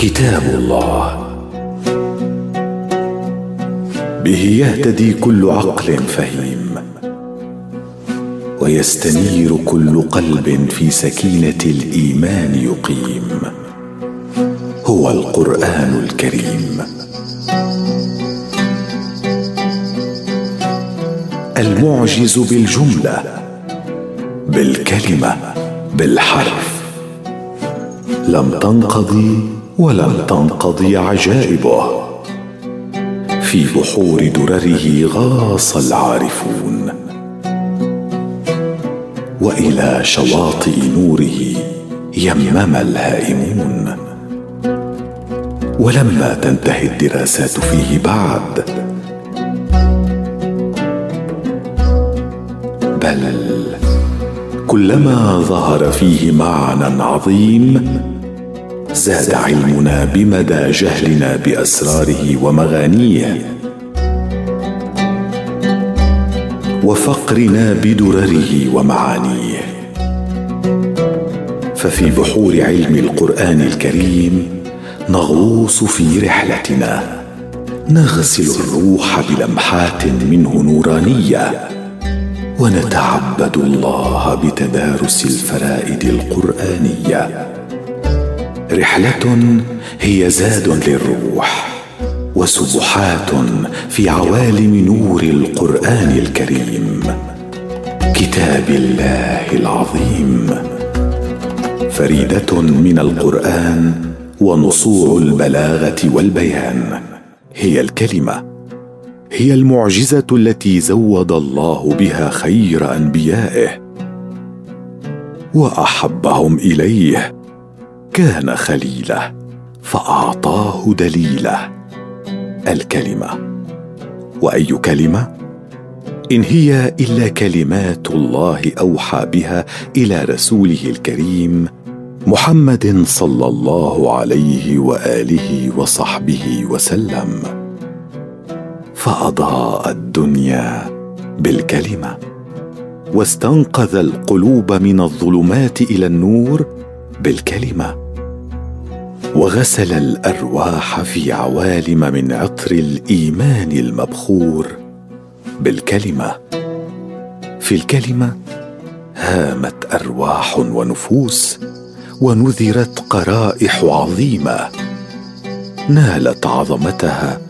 كتاب الله. به يهتدي كل عقل فهيم. ويستنير كل قلب في سكينة الإيمان يقيم. هو القرآن الكريم. المعجز بالجملة بالكلمة بالحرف. لم تنقضي ولم تنقضي عجائبه. في بحور درره غاص العارفون. وإلى شواطئ نوره يمم الهائمون. ولما تنتهي الدراسات فيه بعد. بل كلما ظهر فيه معنى عظيم زاد علمنا بمدى جهلنا بأسراره ومغانيه. وفقرنا بدرره ومعانيه. ففي بحور علم القرآن الكريم نغوص في رحلتنا. نغسل الروح بلمحات منه نورانية. ونتعبد الله بتدارس الفرائد القرآنية. رحلة هي زاد للروح وسبحات في عوالم نور القرآن الكريم. كتاب الله العظيم. فريدة من القرآن ونصوع البلاغة والبيان. هي الكلمة. هي المعجزة التي زود الله بها خير أنبيائه وأحبهم إليه. كان خليله فأعطاه دليله الكلمة. وأي كلمة؟ إن هي إلا كلمات الله أوحى بها إلى رسوله الكريم محمد صلى الله عليه وآله وصحبه وسلم. فأضاء الدنيا بالكلمة. واستنقذ القلوب من الظلمات إلى النور بالكلمة. وغسل الأرواح في عوالم من عطر الإيمان المبخور بالكلمة. في الكلمة هامت أرواح ونفوس ونذرت قرائح عظيمة. نالت عظمتها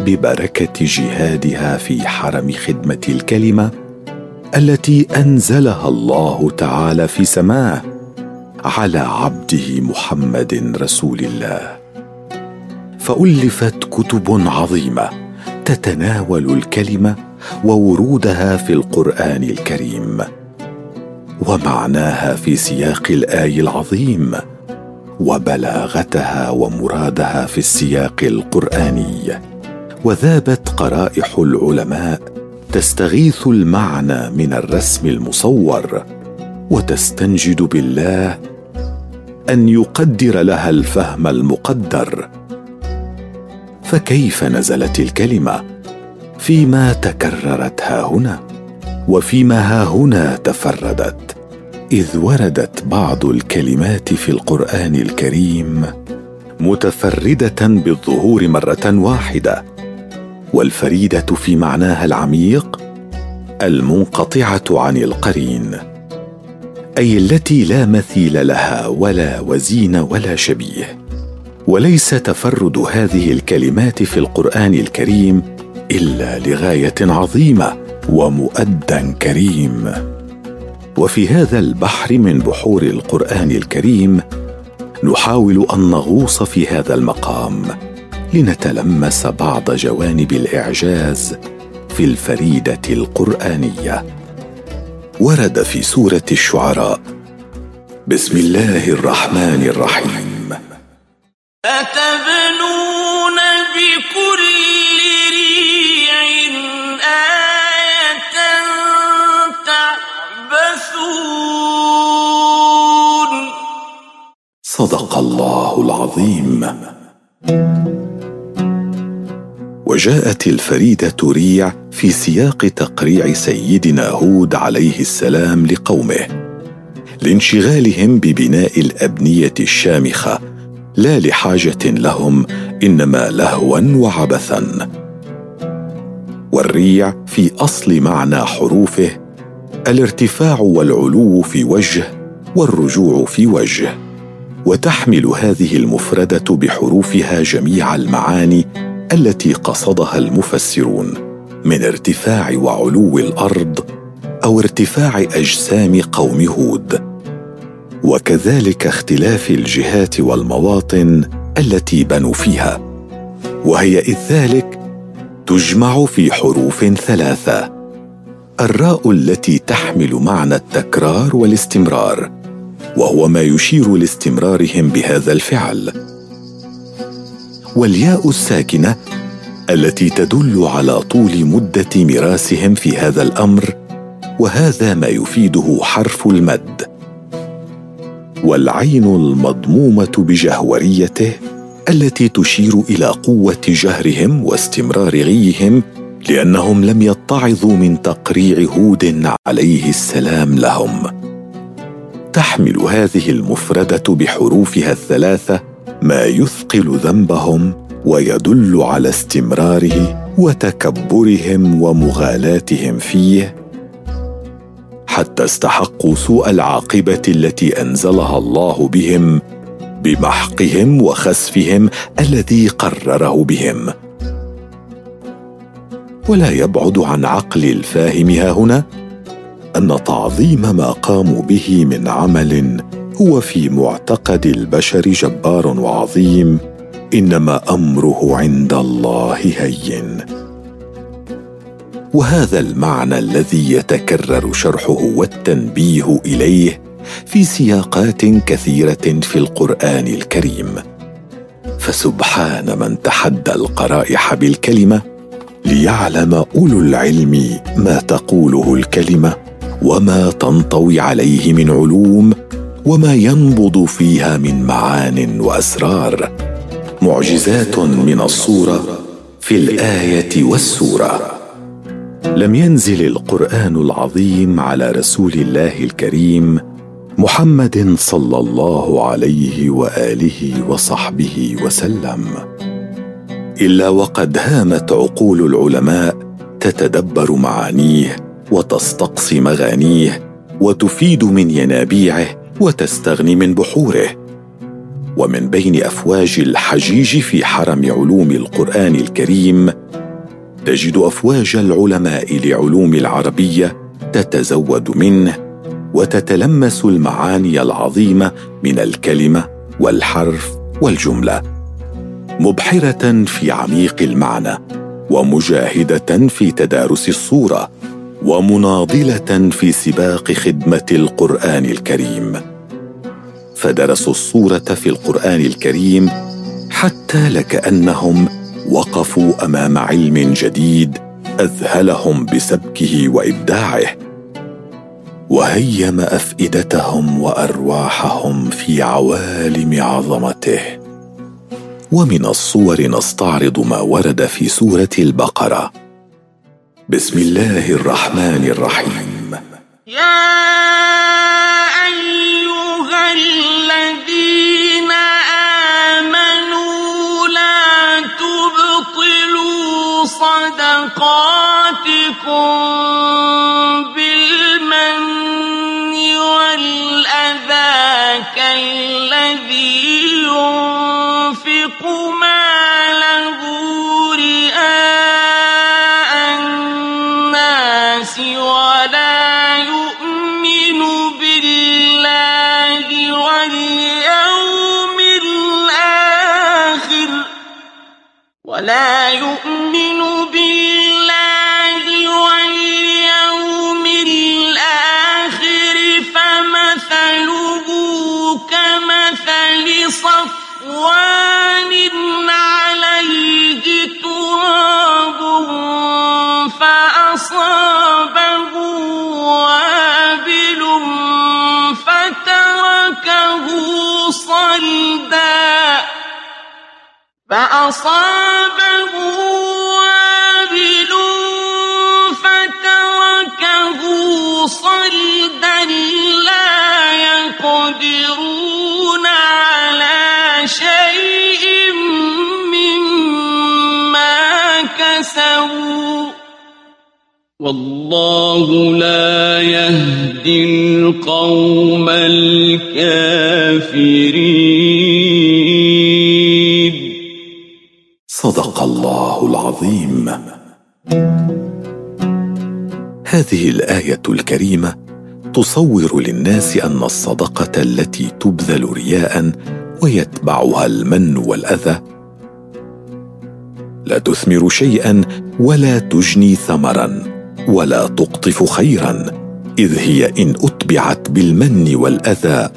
ببركة جهادها في حرم خدمة الكلمة التي أنزلها الله تعالى في سماه. على عبده محمد رسول الله. فألفت كتب عظيمة تتناول الكلمة وورودها في القرآن الكريم ومعناها في سياق الآي العظيم وبلاغتها ومرادها في السياق القرآني. وذابت قرائح العلماء تستغيث المعنى من الرسم المصور وتستنجد بالله أن يقدر لها الفهم المقدر. فكيف نزلت الكلمة؟ فيما تكررت ها هنا وفيما ها هنا تفردت إذ وردت بعض الكلمات في القرآن الكريم متفردة بالظهور مرة واحدة. والفريدة في معناها العميق المنقطعة عن القرين. أي التي لا مثيل لها ولا وزين ولا شبيه. وليس تفرد هذه الكلمات في القرآن الكريم إلا لغاية عظيمة ومؤدى كريم. وفي هذا البحر من بحور القرآن الكريم نحاول أن نغوص في هذا المقام لنتلمس بعض جوانب الإعجاز في الفريدة القرآنية. ورد في سورة الشعراء. بسم الله الرحمن الرحيم. أتبنون بكل ريع آية تعبثون. صدق الله العظيم. وجاءت الفريدة ريع في سياق تقريع سيدنا هود عليه السلام لقومه لانشغالهم ببناء الأبنية الشامخة لا لحاجة لهم إنما لهوا وعبثا. والريع في أصل معنى حروفه الارتفاع والعلو في وجه والرجوع في وجه وتحمل هذه المفردة بحروفها جميع المعاني التي قصدها المفسرون من ارتفاع وعلو الأرض أو ارتفاع أجسام قوم هود. وكذلك اختلاف الجهات والمواطن التي بنوا فيها. وهي إذ ذلك تجمع في حروف ثلاثة. الراء التي تحمل معنى التكرار والاستمرار. وهو ما يشير لاستمرارهم بهذا الفعل. والياء الساكنة التي تدل على طول مدة ميراثهم في هذا الأمر وهذا ما يفيده حرف المد. والعين المضمومة بجهوريته التي تشير إلى قوة جهرهم واستمرار غيهم لأنهم لم يتعظوا من تقريع هود عليه السلام لهم. تحمل هذه المفردة بحروفها الثلاثة ما يثقل ذنبهم ويدل على استمراره وتكبرهم ومغالاتهم فيه حتى استحقوا سوء العاقبة التي أنزلها الله بهم بمحقهم وخسفهم الذي قرره بهم. ولا يبعد عن عقل الفاهم ها هنا أن تعظيم ما قاموا به من عمل هو في معتقد البشر جبار وعظيم إنما أمره عند الله هين. وهذا المعنى الذي يتكرر شرحه والتنبيه إليه في سياقات كثيرة في القرآن الكريم. فسبحان من تحدى القرائح بالكلمة ليعلم أولو العلم ما تقوله الكلمة وما تنطوي عليه من علوم وما ينبض فيها من معان وأسرار معجزات من الصورة في الآية والسورة. لم ينزل القرآن العظيم على رسول الله الكريم محمد صلى الله عليه وآله وصحبه وسلم. إلا وقد هامت عقول العلماء تتدبر معانيه وتستقصي مغانيه وتفيد من ينابيعه وتستغني من بحوره. ومن بين أفواج الحجيج في حرم علوم القرآن الكريم تجد أفواج العلماء لعلوم العربية تتزود منه وتتلمس المعاني العظيمة من الكلمة والحرف والجملة مبحرة في عميق المعنى ومجاهدة في تدارس الصورة ومناضلة في سباق خدمة القرآن الكريم. فدرسوا الصورة في القرآن الكريم حتى لكأنهم وقفوا أمام علم جديد أذهلهم بسبكه وإبداعه. وهيم أفئدتهم وأرواحهم في عوالم عظمته. ومن الصور نستعرض ما ورد في سورة البقرة. بسم الله الرحمن الرحيم. يا صدقاتكم بالمن والأذى كالذي ولا يؤمن بالله واليوم الآخر فمثله كمثل صفوان عليه تراب فأصابه وابل فتركه صلدا لا يقدرون على شيء مما كسبوا. والله لا يهدي القوم الكافرين. صدق الله العظيم. هذه الآية الكريمة تصور للناس أن الصدقة التي تبذل رياء ويتبعها المن والأذى لا تثمر شيئا ولا تجني ثمرا ولا تقطف خيرا إذ هي إن أتبعت بالمن والأذى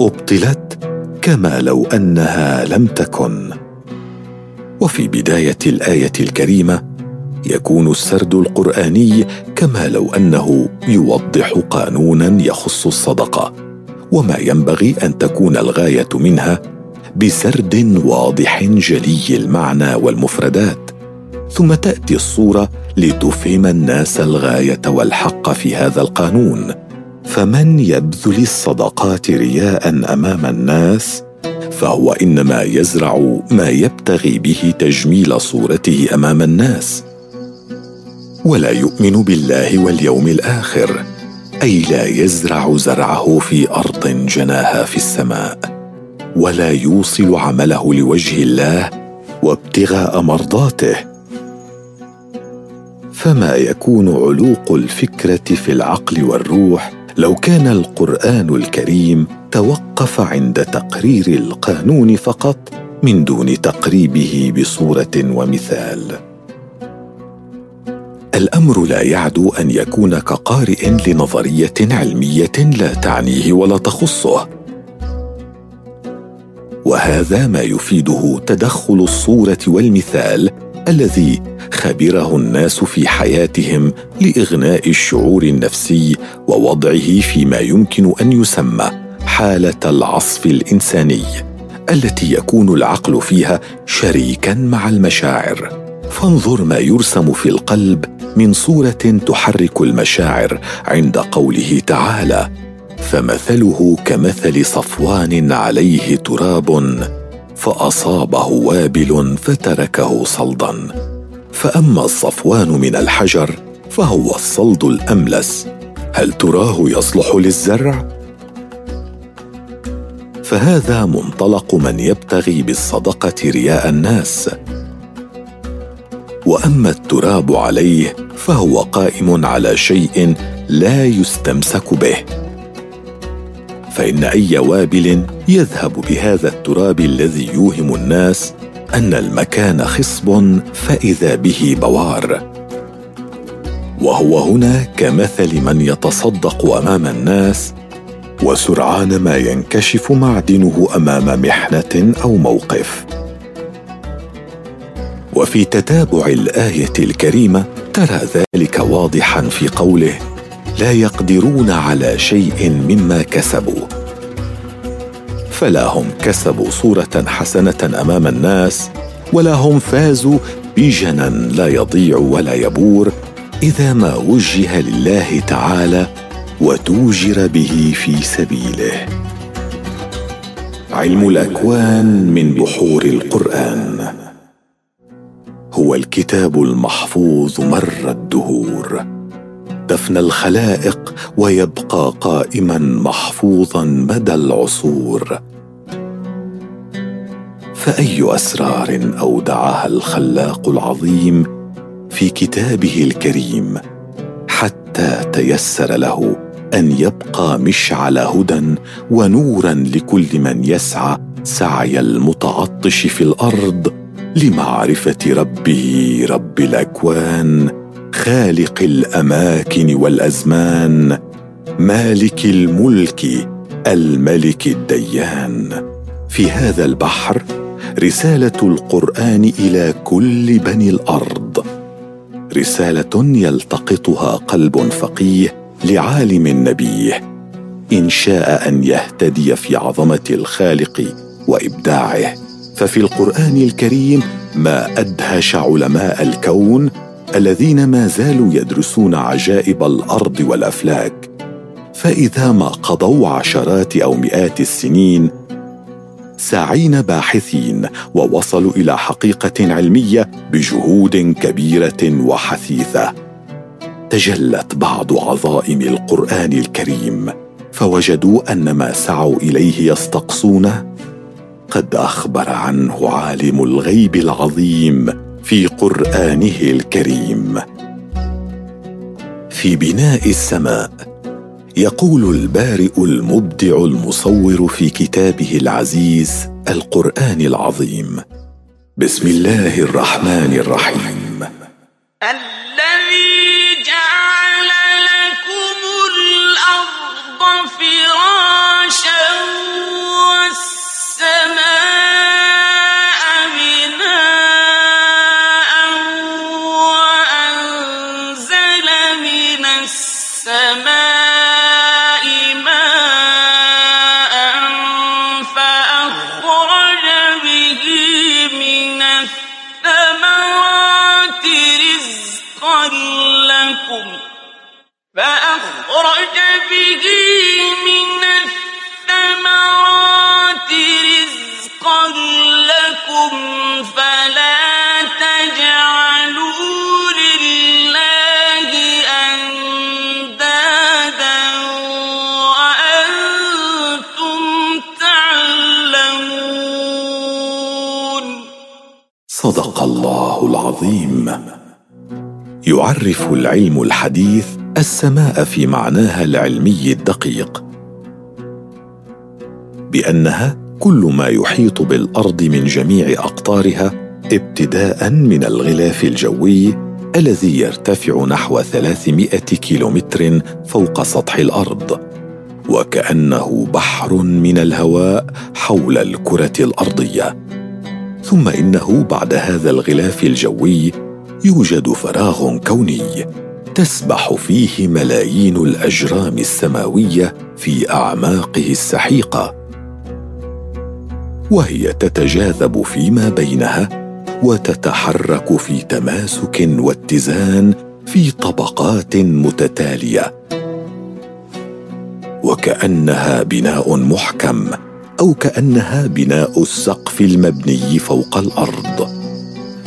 أبطلت كما لو أنها لم تكن. وفي بداية الآية الكريمة يكون السرد القرآني كما لو أنه يوضح قانونا يخص الصدقة وما ينبغي أن تكون الغاية منها بسرد واضح جلي المعنى والمفردات. ثم تأتي الصورة لتفهم الناس الغاية والحق في هذا القانون. فمن يبذل الصدقات رياء أمام الناس فهو إنما يزرع ما يبتغي به تجميل صورته أمام الناس. ولا يؤمن بالله واليوم الآخر أي لا يزرع زرعه في أرض جناها في السماء ولا يوصل عمله لوجه الله وابتغاء مرضاته. فما يكون علوق الفكرة في العقل والروح لو كان القرآن الكريم توقف عند تقرير القانون فقط من دون تقريبه بصورة ومثال. الأمر لا يعدو أن يكون كقارئ لنظرية علمية لا تعنيه ولا تخصه. وهذا ما يفيده تدخل الصورة والمثال الذي خبره الناس في حياتهم لإغناء الشعور النفسي ووضعه فيما يمكن أن يسمى حالة العصف الإنساني التي يكون العقل فيها شريكا مع المشاعر. فانظر ما يرسم في القلب من صورة تحرك المشاعر عند قوله تعالى فمثله كمثل صفوان عليه تراب فأصابه وابل فتركه صلدا فأما الصفوان من الحجر فهو الصلد الأملس. هل تراه يصلح للزرع؟ فهذا منطلق من يبتغي بالصدقة رياء الناس. وأما التراب عليه فهو قائم على شيء لا يستمسك به. فإن أي وابل يذهب بهذا التراب الذي يوهم الناس أن المكان خصب فإذا به بوار. وهو هنا كمثل من يتصدق أمام الناس وسرعان ما ينكشف معدنه أمام محنة أو موقف. وفي تتابع الآية الكريمة ترى ذلك واضحا في قوله لا يقدرون على شيء مما كسبوا. فلا هم كسبوا صورة حسنة أمام الناس ولا هم فازوا بجنا لا يضيع ولا يبور إذا ما وجه لله تعالى وتوجر به في سبيله. علم الأكوان من بحور القرآن. هو الكتاب المحفوظ مر الدهور. تفنى الخلائق ويبقى قائما محفوظا مدى العصور. فأي أسرار أودعها الخلاق العظيم في كتابه الكريم حتى تيسر له أن يبقى مشعل هدى ونورا لكل من يسعى سعي المتعطش في الأرض لمعرفة ربه رب الأكوان. خالق الأماكن والأزمان مالك الملك الملك الديان. في هذا البحر رسالة القرآن إلى كل بني الأرض. رسالة يلتقطها قلب فقيه لعالم نبيه. إن شاء أن يهتدي في عظمة الخالق وإبداعه. ففي القرآن الكريم ما أدهش علماء الكون الذين ما زالوا يدرسون عجائب الأرض والأفلاك فإذا ما قضوا عشرات أو مئات السنين ساعين باحثين ووصلوا إلى حقيقة علمية بجهود كبيرة وحثيثة. تجلت بعض عظائم القرآن الكريم فوجدوا أن ما سعوا إليه يستقصونه؟ قد أخبر عنه عالم الغيب العظيم في قرآنه الكريم. في بناء السماء يقول البارئ المبدع المصور في كتابه العزيز القرآن العظيم. بسم الله الرحمن الرحيم. صدق الله العظيم. يعرف العلم الحديث السماء في معناها العلمي الدقيق. بأنها كل ما يحيط بالأرض من جميع أقطارها ابتداء من الغلاف الجوي الذي يرتفع نحو 300 كيلومتر فوق سطح الأرض. وكأنه بحر من الهواء حول الكرة الأرضية. ثم إنه بعد هذا الغلاف الجوي يوجد فراغ كوني تسبح فيه ملايين الأجرام السماوية في أعماقه السحيقة. وهي تتجاذب فيما بينها وتتحرك في تماسك واتزان في طبقات متتالية. وكأنها بناء محكم أو كأنها بناء السقف المبني فوق الأرض.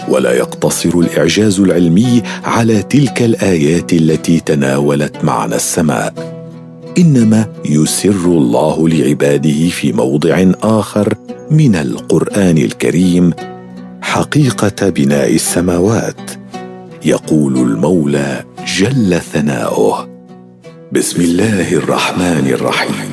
ولا يقتصر الإعجاز العلمي على تلك الآيات التي تناولت معنى السماء. إنما يسر الله لعباده في موضع آخر من القرآن الكريم حقيقة بناء السماوات. يقول المولى جل ثناؤه. بسم الله الرحمن الرحيم.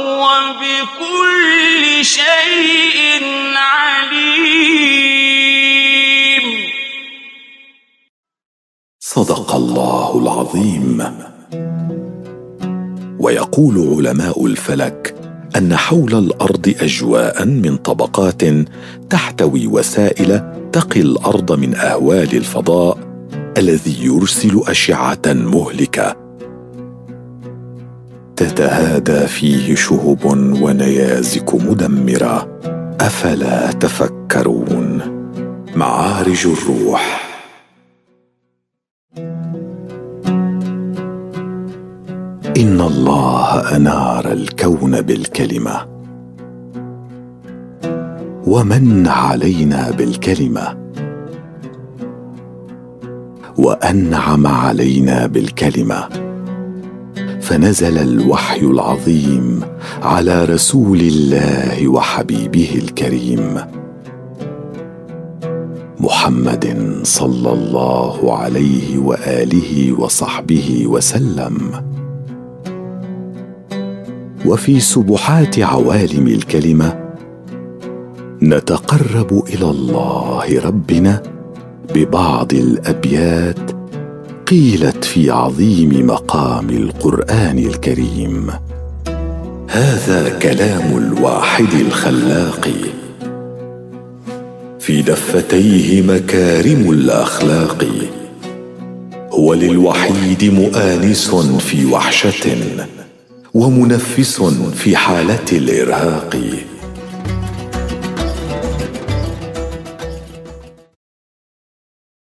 شيء عليم. صدق الله العظيم. ويقول علماء الفلك أن حول الأرض أجواء من طبقات تحتوي وسائل تقي الأرض من أهوال الفضاء الذي يرسل أشعة مهلكة. تتهادى فيه شهب ونيازك مدمرة. أفلا تفكرون؟ معارج الروح. إن الله أنار الكون بالكلمة. ومن علينا بالكلمة. وأنعم علينا بالكلمة. فنزل الوحي العظيم على رسول الله وحبيبه الكريم محمد صلى الله عليه وآله وصحبه وسلم. وفي سبحات عوالم الكلمة نتقرب إلى الله ربنا ببعض الأبيات قيلت في عظيم مقام القرآن الكريم هذا كلام الواحد الخلاق. في دفتيه مكارم الأخلاق هو للوحيد مؤانس في وحشة ومنفس في حالة الإرهاق.